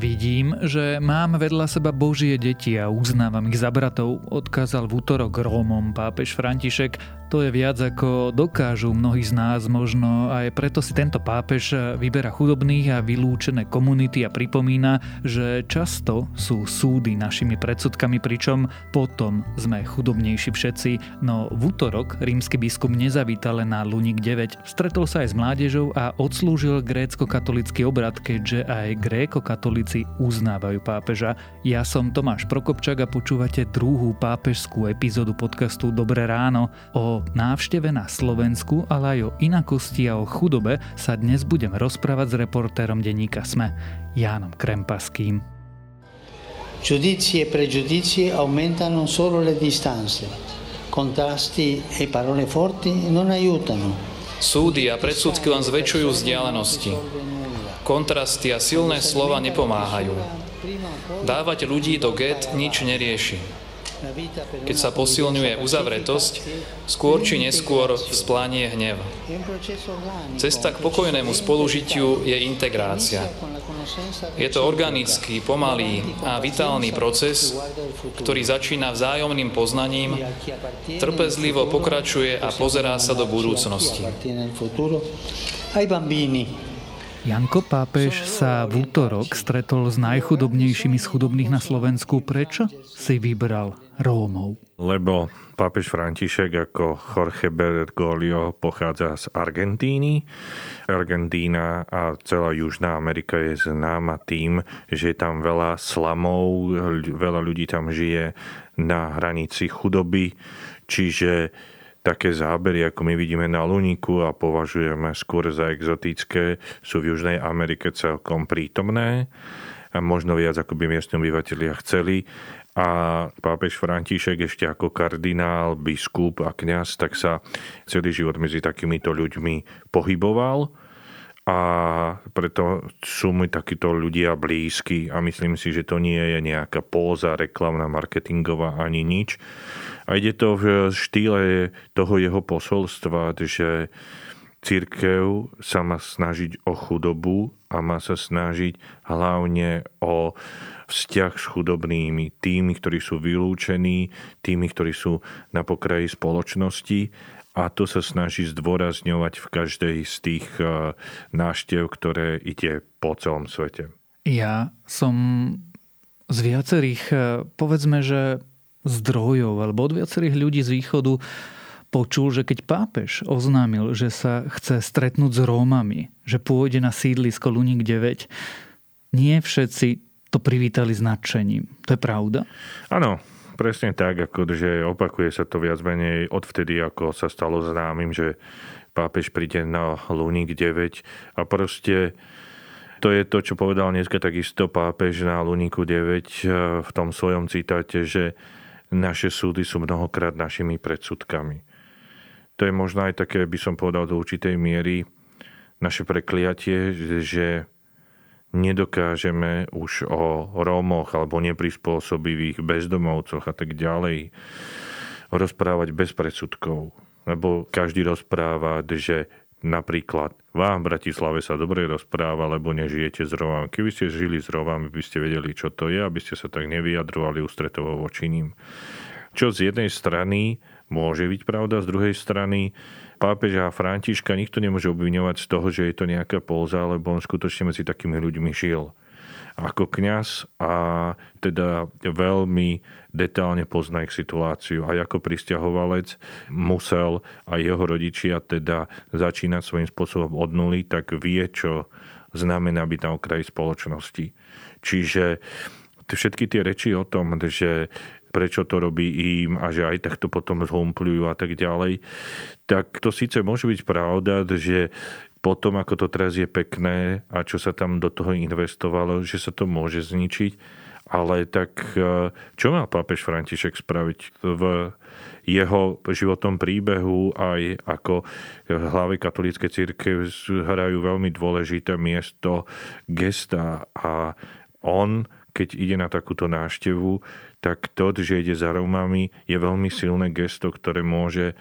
Vidím, že mám vedľa seba Božie deti a uznávam ich za bratov, odkázal v útorok Rómom pápež František to je viac ako dokážu mnohí z nás možno aj preto si tento pápež vyberá chudobných a vylúčené komunity a pripomína, že často sú súdy našimi predsudkami, pričom potom sme chudobnejší všetci. No v útorok rímsky biskup nezavítal na Lunik 9. Stretol sa aj s mládežou a odslúžil grécko-katolický obrad, keďže aj gréko-katolíci uznávajú pápeža. Ja som Tomáš Prokopčak a počúvate druhú pápežskú epizódu podcastu Dobré ráno o návšteve na Slovensku, ale aj o inakosti a o chudobe sa dnes budem rozprávať s reportérom denníka SME, Jánom Krempaským. Giudizi e pregiudizi aumentano solo le distanze. Contrasti e parole forti non aiutano. Súdy a predsudky len zväčšujú vzdialenosti. Kontrasty a silné slova nepomáhajú. Dávať ľudí do get nič nerieši. Keď sa posilňuje uzavretosť, skôr či neskôr vzplánie hnev. Cesta k pokojnému spolužitiu je integrácia. Je to organický, pomalý a vitálny proces, ktorý začína vzájomným poznaním, trpezlivo pokračuje a pozerá sa do budúcnosti. Janko Pápež sa v útorok stretol s najchudobnejšími z chudobných na Slovensku. Prečo si vybral Rómov? Lebo pápež František ako Jorge Bergoglio pochádza z Argentíny. Argentína a celá Južná Amerika je známa tým, že je tam veľa slamov, veľa ľudí tam žije na hranici chudoby, čiže také zábery, ako my vidíme na Luniku a považujeme skôr za exotické, sú v Južnej Amerike celkom prítomné a možno viac, ako by miestni obyvateľia chceli. A pápež František ešte ako kardinál, biskup a kňaz, tak sa celý život medzi takýmito ľuďmi pohyboval a preto sú mi takíto ľudia blízki a myslím si, že to nie je nejaká póza reklamná, marketingová ani nič, a ide to v štýle toho jeho posolstva, že církev sa má snažiť o chudobu a má sa snažiť hlavne o vzťah s chudobnými, tými, ktorí sú vylúčení, tými, ktorí sú na pokraji spoločnosti a to sa snaží zdôrazňovať v každej z tých eh, náštev, ktoré ide po celom svete. Ja som z viacerých, eh, povedzme, že zdrojov alebo od viacerých ľudí z východu počul, že keď pápež oznámil, že sa chce stretnúť s Rómami, že pôjde na sídlisko Luník 9, nie všetci to privítali s nadšením. To je pravda? Áno, presne tak, ako že opakuje sa to viac menej odvtedy, ako sa stalo známym, že pápež príde na Luník 9 a proste to je to, čo povedal dneska takisto pápež na Luníku 9 eh, v tom svojom citáte, že naše súdy sú mnohokrát našimi predsudkami. To je možno aj také, by som povedal do určitej miery, naše prekliatie, že nedokážeme už o Rómoch alebo neprispôsobivých bezdomovcoch a tak ďalej rozprávať bez predsudkov. Lebo každý rozpráva, že Napríklad vám v Bratislave sa dobre rozpráva, lebo nežijete s Rovami. Keby ste žili s Rovami, by ste vedeli, čo to je, aby ste sa tak nevyjadrovali ústretovo voči ním. Čo z jednej strany môže byť pravda, z druhej strany pápeža Františka nikto nemôže obviňovať z toho, že je to nejaká pouza, lebo on skutočne medzi takými ľuďmi žil ako kňaz a teda veľmi detálne pozná ich situáciu. A ako pristahovalec musel aj jeho rodičia teda začínať svojím spôsobom od nuly, tak vie, čo znamená byť na okraji spoločnosti. Čiže všetky tie reči o tom, že prečo to robí im a že aj takto potom zhumpľujú a tak ďalej, tak to síce môže byť pravda, že potom, ako to teraz je pekné a čo sa tam do toho investovalo, že sa to môže zničiť. Ale tak e, čo mal pápež František spraviť v jeho životnom príbehu aj ako hlavy katolíckej církev hrajú veľmi dôležité miesto gesta a on, keď ide na takúto návštevu, tak to, že ide za Romami, je veľmi silné gesto, ktoré môže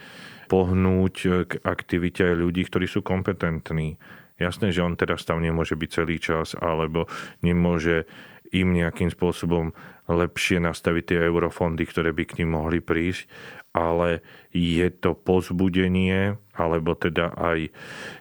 pohnúť k aktivite aj ľudí, ktorí sú kompetentní. Jasné, že on teraz tam nemôže byť celý čas, alebo nemôže im nejakým spôsobom lepšie nastaviť tie eurofondy, ktoré by k ním mohli prísť, ale je to pozbudenie, alebo teda aj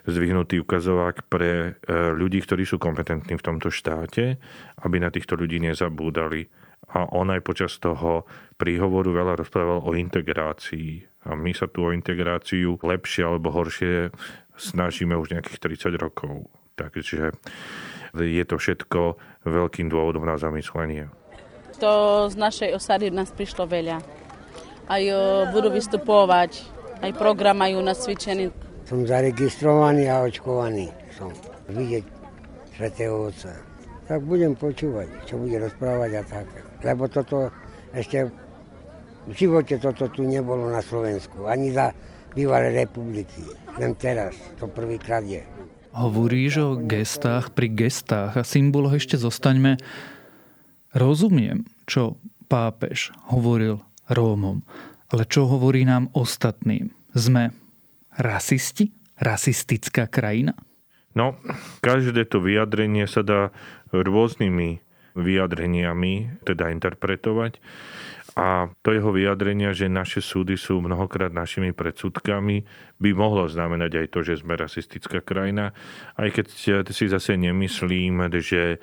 zvyhnutý ukazovák pre e, ľudí, ktorí sú kompetentní v tomto štáte, aby na týchto ľudí nezabúdali. A on aj počas toho príhovoru veľa rozprával o integrácii. A my sa tu o integráciu lepšie alebo horšie snažíme už nejakých 30 rokov. Takže je to všetko veľkým dôvodom na zamyslenie. To z našej osady nás prišlo veľa. Aj budú vystupovať, aj program majú cvičený. Som zaregistrovaný a očkovaný som. Vidieť Svetého Otca. Tak budem počúvať, čo bude rozprávať a tak. Lebo toto ešte v živote toto tu nebolo na Slovensku. Ani za bývalé republiky. Len teraz, to prvýkrát je. Hovoríš o gestách pri gestách a symboloch ešte zostaňme. Rozumiem, čo pápež hovoril Rómom, ale čo hovorí nám ostatným? Sme rasisti? Rasistická krajina? No, každé to vyjadrenie sa dá rôznymi vyjadreniami teda interpretovať. A to jeho vyjadrenia, že naše súdy sú mnohokrát našimi predsudkami, by mohlo znamenať aj to, že sme rasistická krajina. Aj keď si zase nemyslím, že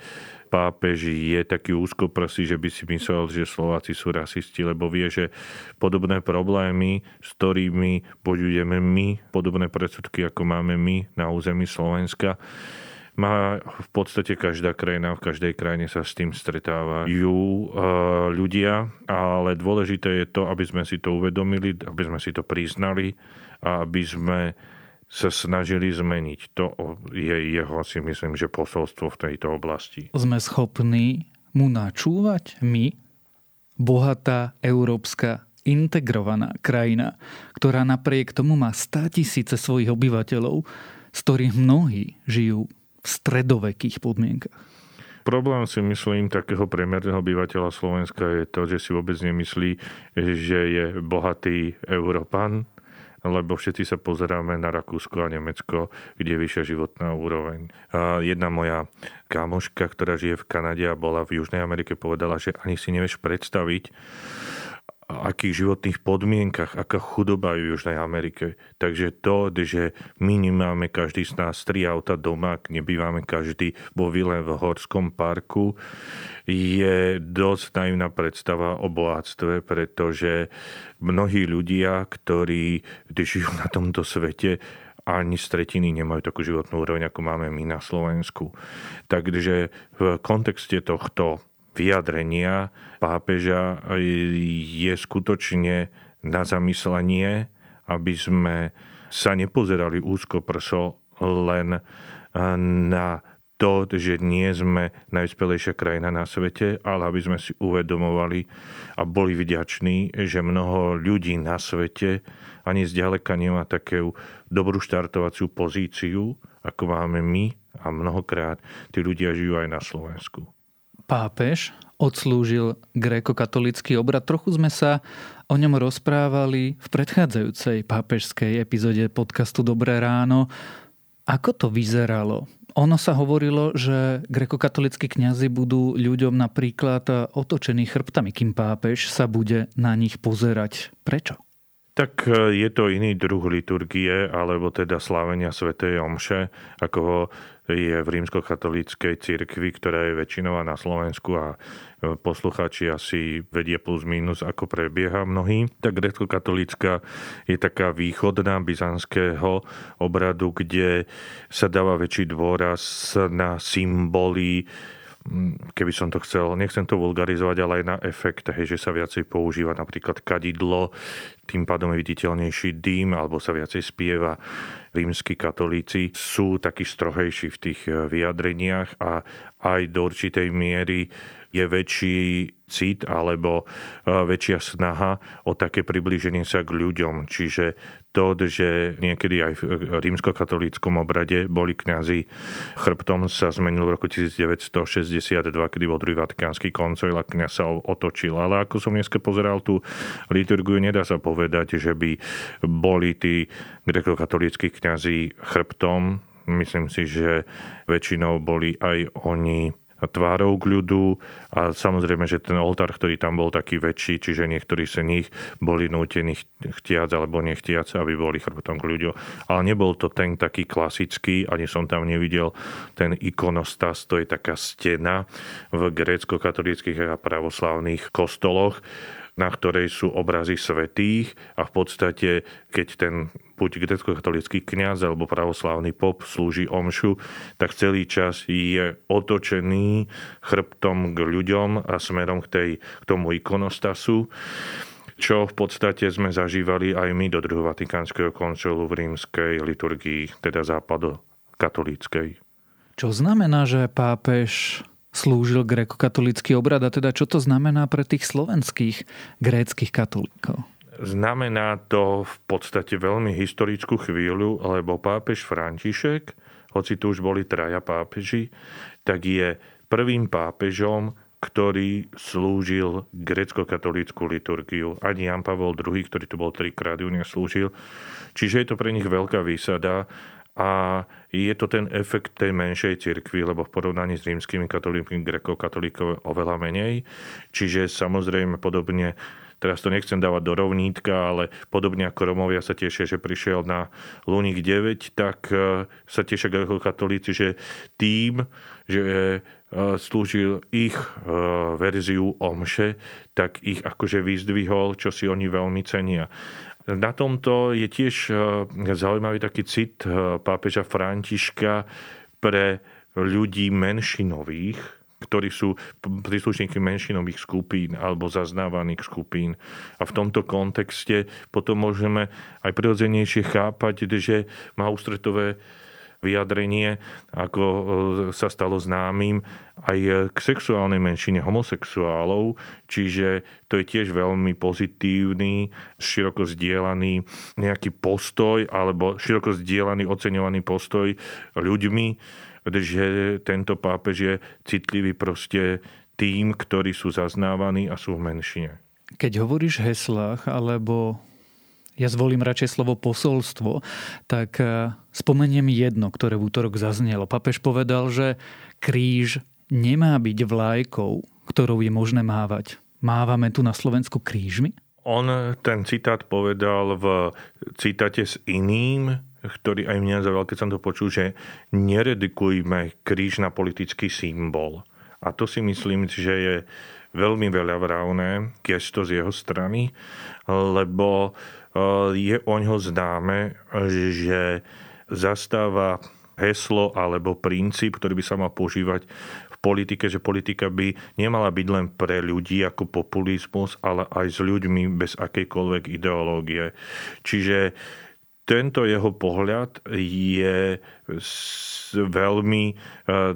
pápež je taký úzkoprsý, že by si myslel, že Slováci sú rasisti, lebo vie, že podobné problémy, s ktorými bojujeme my, podobné predsudky, ako máme my na území Slovenska, má v podstate každá krajina, v každej krajine sa s tým stretávajú e, ľudia, ale dôležité je to, aby sme si to uvedomili, aby sme si to priznali a aby sme sa snažili zmeniť. To je jeho, si myslím, že posolstvo v tejto oblasti. Sme schopní mu načúvať my, bohatá európska integrovaná krajina, ktorá napriek tomu má 100 tisíce svojich obyvateľov, z ktorých mnohí žijú stredovekých podmienkach. Problém si myslím takého priemerného obyvateľa Slovenska je to, že si vôbec nemyslí, že je bohatý Európan, lebo všetci sa pozeráme na Rakúsko a Nemecko, kde je vyššia životná úroveň. A jedna moja kamoška, ktorá žije v Kanade a bola v Južnej Amerike, povedala, že ani si nevieš predstaviť, akých životných podmienkach, aká chudoba je v Južnej Amerike. Takže to, že my nemáme každý z nás tri auta doma, nebývame každý vo vile v Horskom parku, je dosť naivná predstava o bohatstve, pretože mnohí ľudia, ktorí žijú na tomto svete, ani z tretiny nemajú takú životnú úroveň, ako máme my na Slovensku. Takže v kontexte tohto vyjadrenia pápeža je skutočne na zamyslenie, aby sme sa nepozerali úzko prso len na to, že nie sme najspelejšia krajina na svete, ale aby sme si uvedomovali a boli vďační, že mnoho ľudí na svete ani zďaleka nemá takú dobrú štartovaciu pozíciu, ako máme my a mnohokrát tí ľudia žijú aj na Slovensku pápež odslúžil gréko-katolický obrad. Trochu sme sa o ňom rozprávali v predchádzajúcej pápežskej epizóde podcastu Dobré ráno. Ako to vyzeralo? Ono sa hovorilo, že grekokatolickí kňazi budú ľuďom napríklad otočení chrbtami, kým pápež sa bude na nich pozerať. Prečo? Tak e, je to iný druh liturgie, alebo teda slávenia svätej Omše, ako je v rímskokatolíckej cirkvi, ktorá je väčšinová na Slovensku a e, poslucháči asi vedie plus minus, ako prebieha mnohý. Tak grecko-katolícka je taká východná byzantského obradu, kde sa dáva väčší dôraz na symboly keby som to chcel, nechcem to vulgarizovať, ale aj na efekt, hej, že sa viacej používa napríklad kadidlo, tým pádom je viditeľnejší dým, alebo sa viacej spieva. Rímsky katolíci sú takí strohejší v tých eh, vyjadreniach a aj do určitej miery je väčší cit alebo e, väčšia snaha o také priblíženie sa k ľuďom. Čiže to, že niekedy aj v rímskokatolíckom obrade boli kňazi chrbtom sa zmenil v roku 1962, kedy bol druhý vatikánsky koncil a kňaz sa otočil. Ale ako som dneska pozeral tú liturgiu, nedá sa povedať, že by boli tí grekokatolíckí kňazi chrbtom Myslím si, že väčšinou boli aj oni tvárou k ľudu a samozrejme, že ten oltár, ktorý tam bol taký väčší, čiže niektorí z nich boli nútení chtiac alebo nechtiac, aby boli chrbtom k ľuďom. Ale nebol to ten taký klasický, ani som tam nevidel ten ikonostas, to je taká stena v grécko-katolických a pravoslavných kostoloch, na ktorej sú obrazy svetých a v podstate, keď ten buď grecko-katolický kňaz alebo pravoslavný pop slúži omšu, tak celý čas je otočený chrbtom k ľuďom a smerom k, tej, k tomu ikonostasu čo v podstate sme zažívali aj my do druhého Vatikánskeho koncilu v rímskej liturgii, teda západo katolíckej. Čo znamená, že pápež slúžil gréko-katolický obrad a teda čo to znamená pre tých slovenských gréckých katolíkov? Znamená to v podstate veľmi historickú chvíľu, lebo pápež František, hoci tu už boli traja pápeži, tak je prvým pápežom, ktorý slúžil grecko-katolícku liturgiu. Ani Jan Pavel II, ktorý tu bol trikrát, ju neslúžil. Čiže je to pre nich veľká výsada a je to ten efekt tej menšej cirkvi, lebo v porovnaní s rímskymi katolíkmi, greko-katolíkov oveľa menej. Čiže samozrejme podobne teraz to nechcem dávať do rovnítka, ale podobne ako Romovia sa tešia, že prišiel na Luník 9, tak e, sa tešia katolíci, že tým, že e, slúžil ich e, verziu omše, tak ich akože vyzdvihol, čo si oni veľmi cenia. Na tomto je tiež e, zaujímavý taký cit e, pápeža Františka pre ľudí menšinových, ktorí sú príslušníky menšinových skupín alebo zaznávaných skupín. A v tomto kontexte potom môžeme aj prirodzenejšie chápať, že má ústretové vyjadrenie, ako e, sa stalo známym aj k sexuálnej menšine homosexuálov, čiže to je tiež veľmi pozitívny, široko zdieľaný nejaký postoj alebo široko zdieľaný, oceňovaný postoj ľuďmi, že tento pápež je citlivý proste tým, ktorí sú zaznávaní a sú v menšine. Keď hovoríš heslách alebo ja zvolím radšej slovo posolstvo, tak e, spomeniem jedno, ktoré v útorok zaznelo. Papež povedal, že kríž nemá byť vlajkou, ktorou je možné mávať. Mávame tu na Slovensku krížmi? On ten citát povedal v citáte s iným, ktorý aj mňa zaujal, keď som to počul, že neredikujme kríž na politický symbol. A to si myslím, že je veľmi veľa vrávne gesto z jeho strany, lebo Eh, je o ňo známe, že zastáva heslo alebo princíp, ktorý by sa mal používať v politike, že politika by nemala byť len pre ľudí ako populizmus, ale aj s ľuďmi bez akejkoľvek ideológie. Čiže tento jeho pohľad je veľmi, e,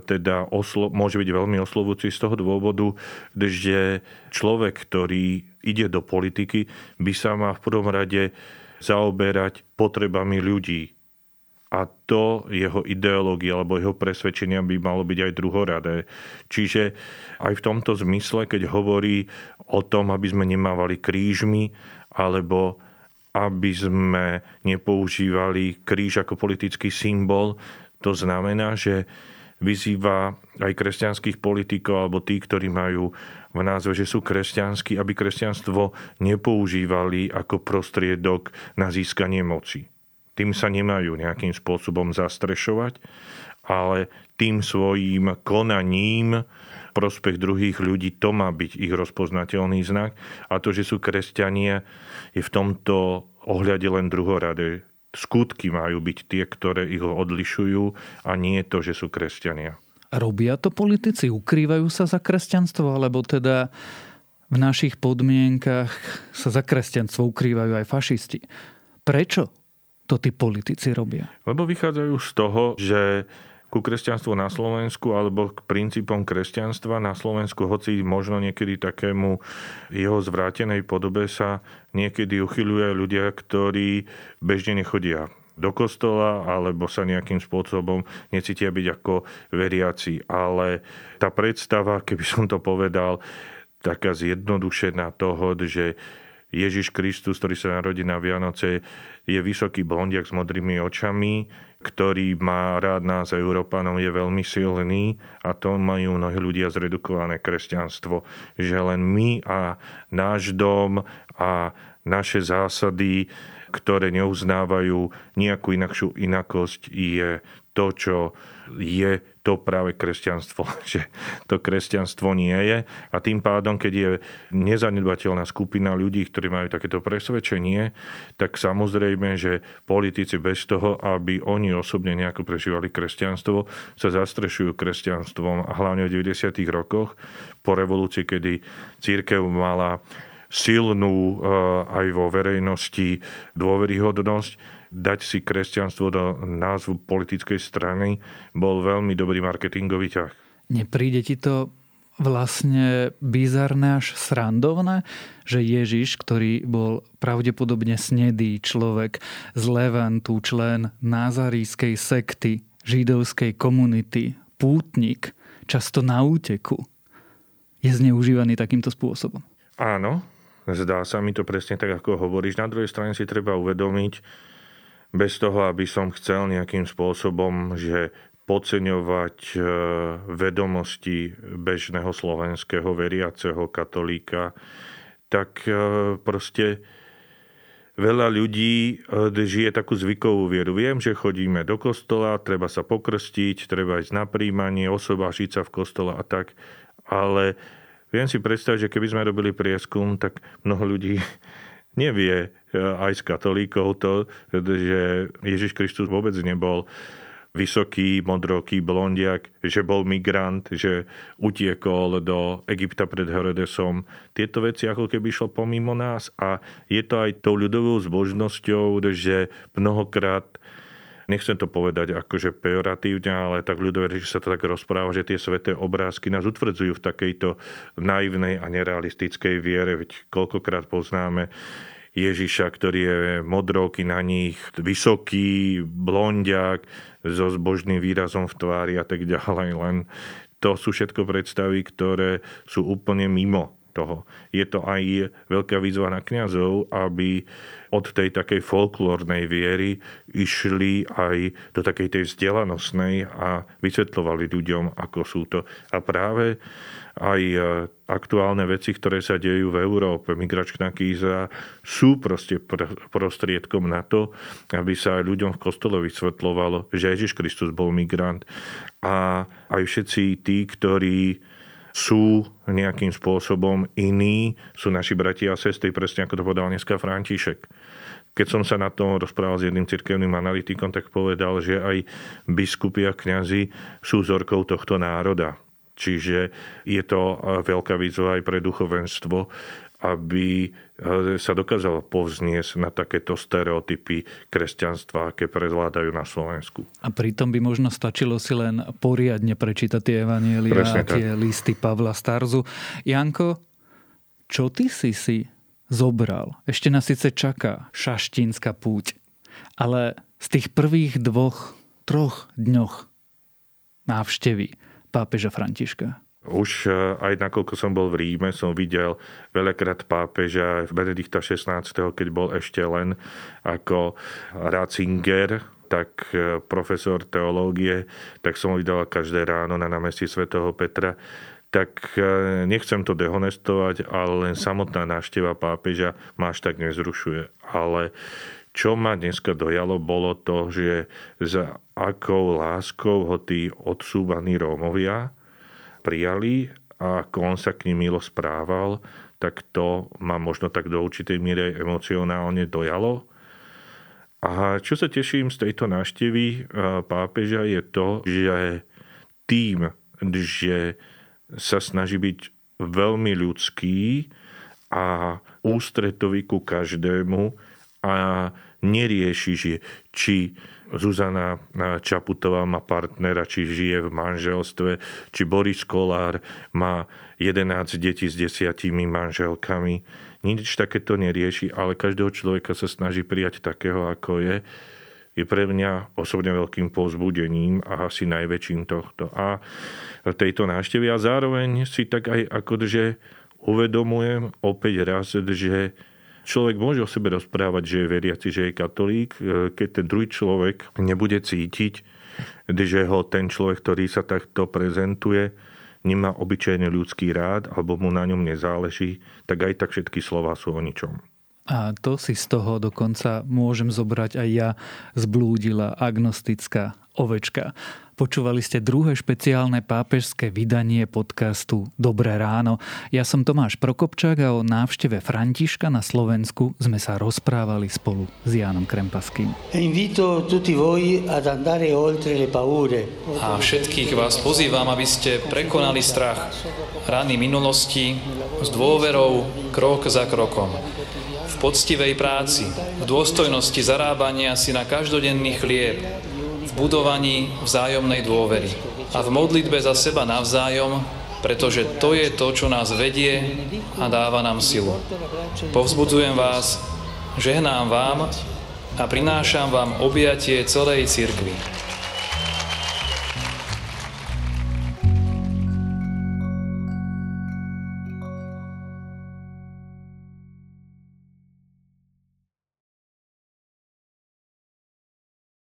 teda oslo, môže byť veľmi oslovujúci z toho dôvodu, že človek, ktorý ide do politiky, by sa má v prvom rade zaoberať potrebami ľudí. A to jeho ideológia alebo jeho presvedčenia by malo byť aj druhoradé. Čiže aj v tomto zmysle, keď hovorí o tom, aby sme nemávali krížmi alebo aby sme nepoužívali kríž ako politický symbol. To znamená, že vyzýva aj kresťanských politikov alebo tí, ktorí majú v názve, že sú kresťanskí, aby kresťanstvo nepoužívali ako prostriedok na získanie moci. Tým sa nemajú nejakým spôsobom zastrešovať, ale tým svojím konaním prospech druhých ľudí, to má byť ich rozpoznateľný znak. A to, že sú kresťania, je v tomto ohľade len druhoradé. Skutky majú byť tie, ktoré ich odlišujú a nie to, že sú kresťania. Robia to politici? Ukrývajú sa za kresťanstvo? Alebo teda v našich podmienkach sa za kresťanstvo ukrývajú aj fašisti? Prečo to tí politici robia? Lebo vychádzajú z toho, že ku kresťanstvu na Slovensku alebo k princípom kresťanstva na Slovensku, hoci možno niekedy takému jeho zvrátenej podobe sa niekedy uchyľuje ľudia, ktorí bežne nechodia do kostola alebo sa nejakým spôsobom necítia byť ako veriaci. Ale tá predstava, keby som to povedal, taká zjednodušená toho, že Ježiš Kristus, ktorý sa narodí na Vianoce, je vysoký blondiak s modrými očami, ktorý má rád nás Európanov, je veľmi silný a to majú mnohí ľudia zredukované kresťanstvo, že len my a náš dom a naše zásady, ktoré neuznávajú nejakú inakšiu inakosť, je to, čo je to práve kresťanstvo, že to kresťanstvo nie je. A tým pádom, keď je nezanedbateľná skupina ľudí, ktorí majú takéto presvedčenie, tak samozrejme, že politici bez toho, aby oni osobne nejako prežívali kresťanstvo, sa zastrešujú kresťanstvom a hlavne v 90. rokoch po revolúcii, kedy církev mala silnú eh, aj vo verejnosti dôveryhodnosť, dať si kresťanstvo do názvu politickej strany bol veľmi dobrý marketingový ťah. Nepríde ti to vlastne bizarné až srandovné, že Ježiš, ktorý bol pravdepodobne snedý človek z Levantu, člen názarískej sekty, židovskej komunity, pútnik, často na úteku, je zneužívaný takýmto spôsobom. Áno, zdá sa mi to presne tak, ako hovoríš. Na druhej strane si treba uvedomiť, bez toho, aby som chcel nejakým spôsobom, že podceňovať e, vedomosti bežného slovenského veriaceho katolíka, tak e, proste veľa ľudí e, žije takú zvykovú vieru. Viem, že chodíme do kostola, treba sa pokrstiť, treba ísť na príjmanie, osobášiť sa v kostole a tak, ale viem si predstaviť, že keby sme robili prieskum, tak mnoho ľudí nevie aj z katolíkov to, že Ježiš Kristus vôbec nebol vysoký, modroký blondiak, že bol migrant, že utiekol do Egypta pred Herodesom. Tieto veci ako keby šlo pomimo nás a je to aj tou ľudovou zbožnosťou, že mnohokrát nechcem to povedať akože pejoratívne, ale tak ľudové, že sa to tak rozpráva, že tie sveté obrázky nás utvrdzujú v takejto naivnej a nerealistickej viere, veď koľkokrát poznáme Ježiša, ktorý je modrovky na nich, vysoký, blondiak, so zbožným výrazom v tvári a tak ďalej. Len to sú všetko predstavy, ktoré sú úplne mimo toho. Je to aj veľká výzva na kňazov, aby od tej takej folklórnej viery išli aj do takej tej vzdelanostnej a vysvetľovali ľuďom, ako sú to. A práve aj e, aktuálne veci, ktoré sa dejú v Európe, migračná kýza, sú proste prostriedkom na to, aby sa aj ľuďom v kostole vysvetľovalo, že Ježiš Kristus bol migrant a aj všetci tí, ktorí sú nejakým spôsobom iní, sú naši bratia a sestry, presne ako to povedal dneska František. Keď som sa na tom rozprával s jedným cirkevným analytikom, tak povedal, že aj biskupy a kňazi sú vzorkou tohto národa. Čiže je to veľká výzva aj pre duchovenstvo, aby eh, sa dokázalo povzniesť na takéto stereotypy kresťanstva, aké prezvládajú na Slovensku. A pritom by možno stačilo si len poriadne prečítať tie evanielia a tie tak. listy Pavla Starzu. Janko, čo ty si si zobral? Ešte nás síce čaká šaštínska púť, ale z tých prvých dvoch, troch dňoch návštevy pápeža Františka? Už e, aj nakoľko som bol v Ríme, som videl veľakrát pápeža Benedikta XVI, keď bol ešte len ako Ratzinger, tak e, profesor teológie, tak som ho videl každé ráno na námestí svätého Petra. Tak e, nechcem to dehonestovať, ale len samotná návšteva pápeža ma až tak nezrušuje. Ale čo ma dneska dojalo, bolo to, že za akou láskou ho tí odsúvaní Rómovia prijali a ako on sa k nim milo správal, tak to ma možno tak do určitej miery emocionálne dojalo. A čo sa teším z tejto návštevy e, pápeža je to, že tým, že sa snaží byť veľmi ľudský a ústretový ku každému a nerieši, že či Zuzana Čaputová má partnera, či žije v manželstve, či Boris Kolár má 11 detí s desiatimi manželkami. Nič takéto nerieši, ale každého človeka sa snaží prijať takého, ako je. Je pre mňa osobne veľkým povzbudením a asi najväčším tohto. A tejto návštevy a zároveň si tak aj akože uvedomujem opäť raz, že Človek môže o sebe rozprávať, že je veriaci, že je katolík, e, keď ten druhý človek nebude cítiť, že ho ten človek, ktorý sa takto prezentuje, nemá obyčajný ľudský rád alebo mu na ňom nezáleží, tak aj tak všetky slova sú o ničom. A to si z toho dokonca môžem zobrať aj ja, zblúdila agnostická ovečka. Počúvali ste druhé špeciálne pápežské vydanie podcastu Dobré ráno. Ja som Tomáš Prokopčák a o návšteve Františka na Slovensku sme sa rozprávali spolu s Jánom Krempaským. E a všetkých vás pozývam, aby ste prekonali strach, rany minulosti s dôverou krok za krokom poctivej práci, v dôstojnosti zarábania si na každodenný chlieb, v budovaní vzájomnej dôvery a v modlitbe za seba navzájom, pretože to je to, čo nás vedie a dáva nám silu. Povzbudzujem vás, žehnám vám a prinášam vám objatie celej cirkvi.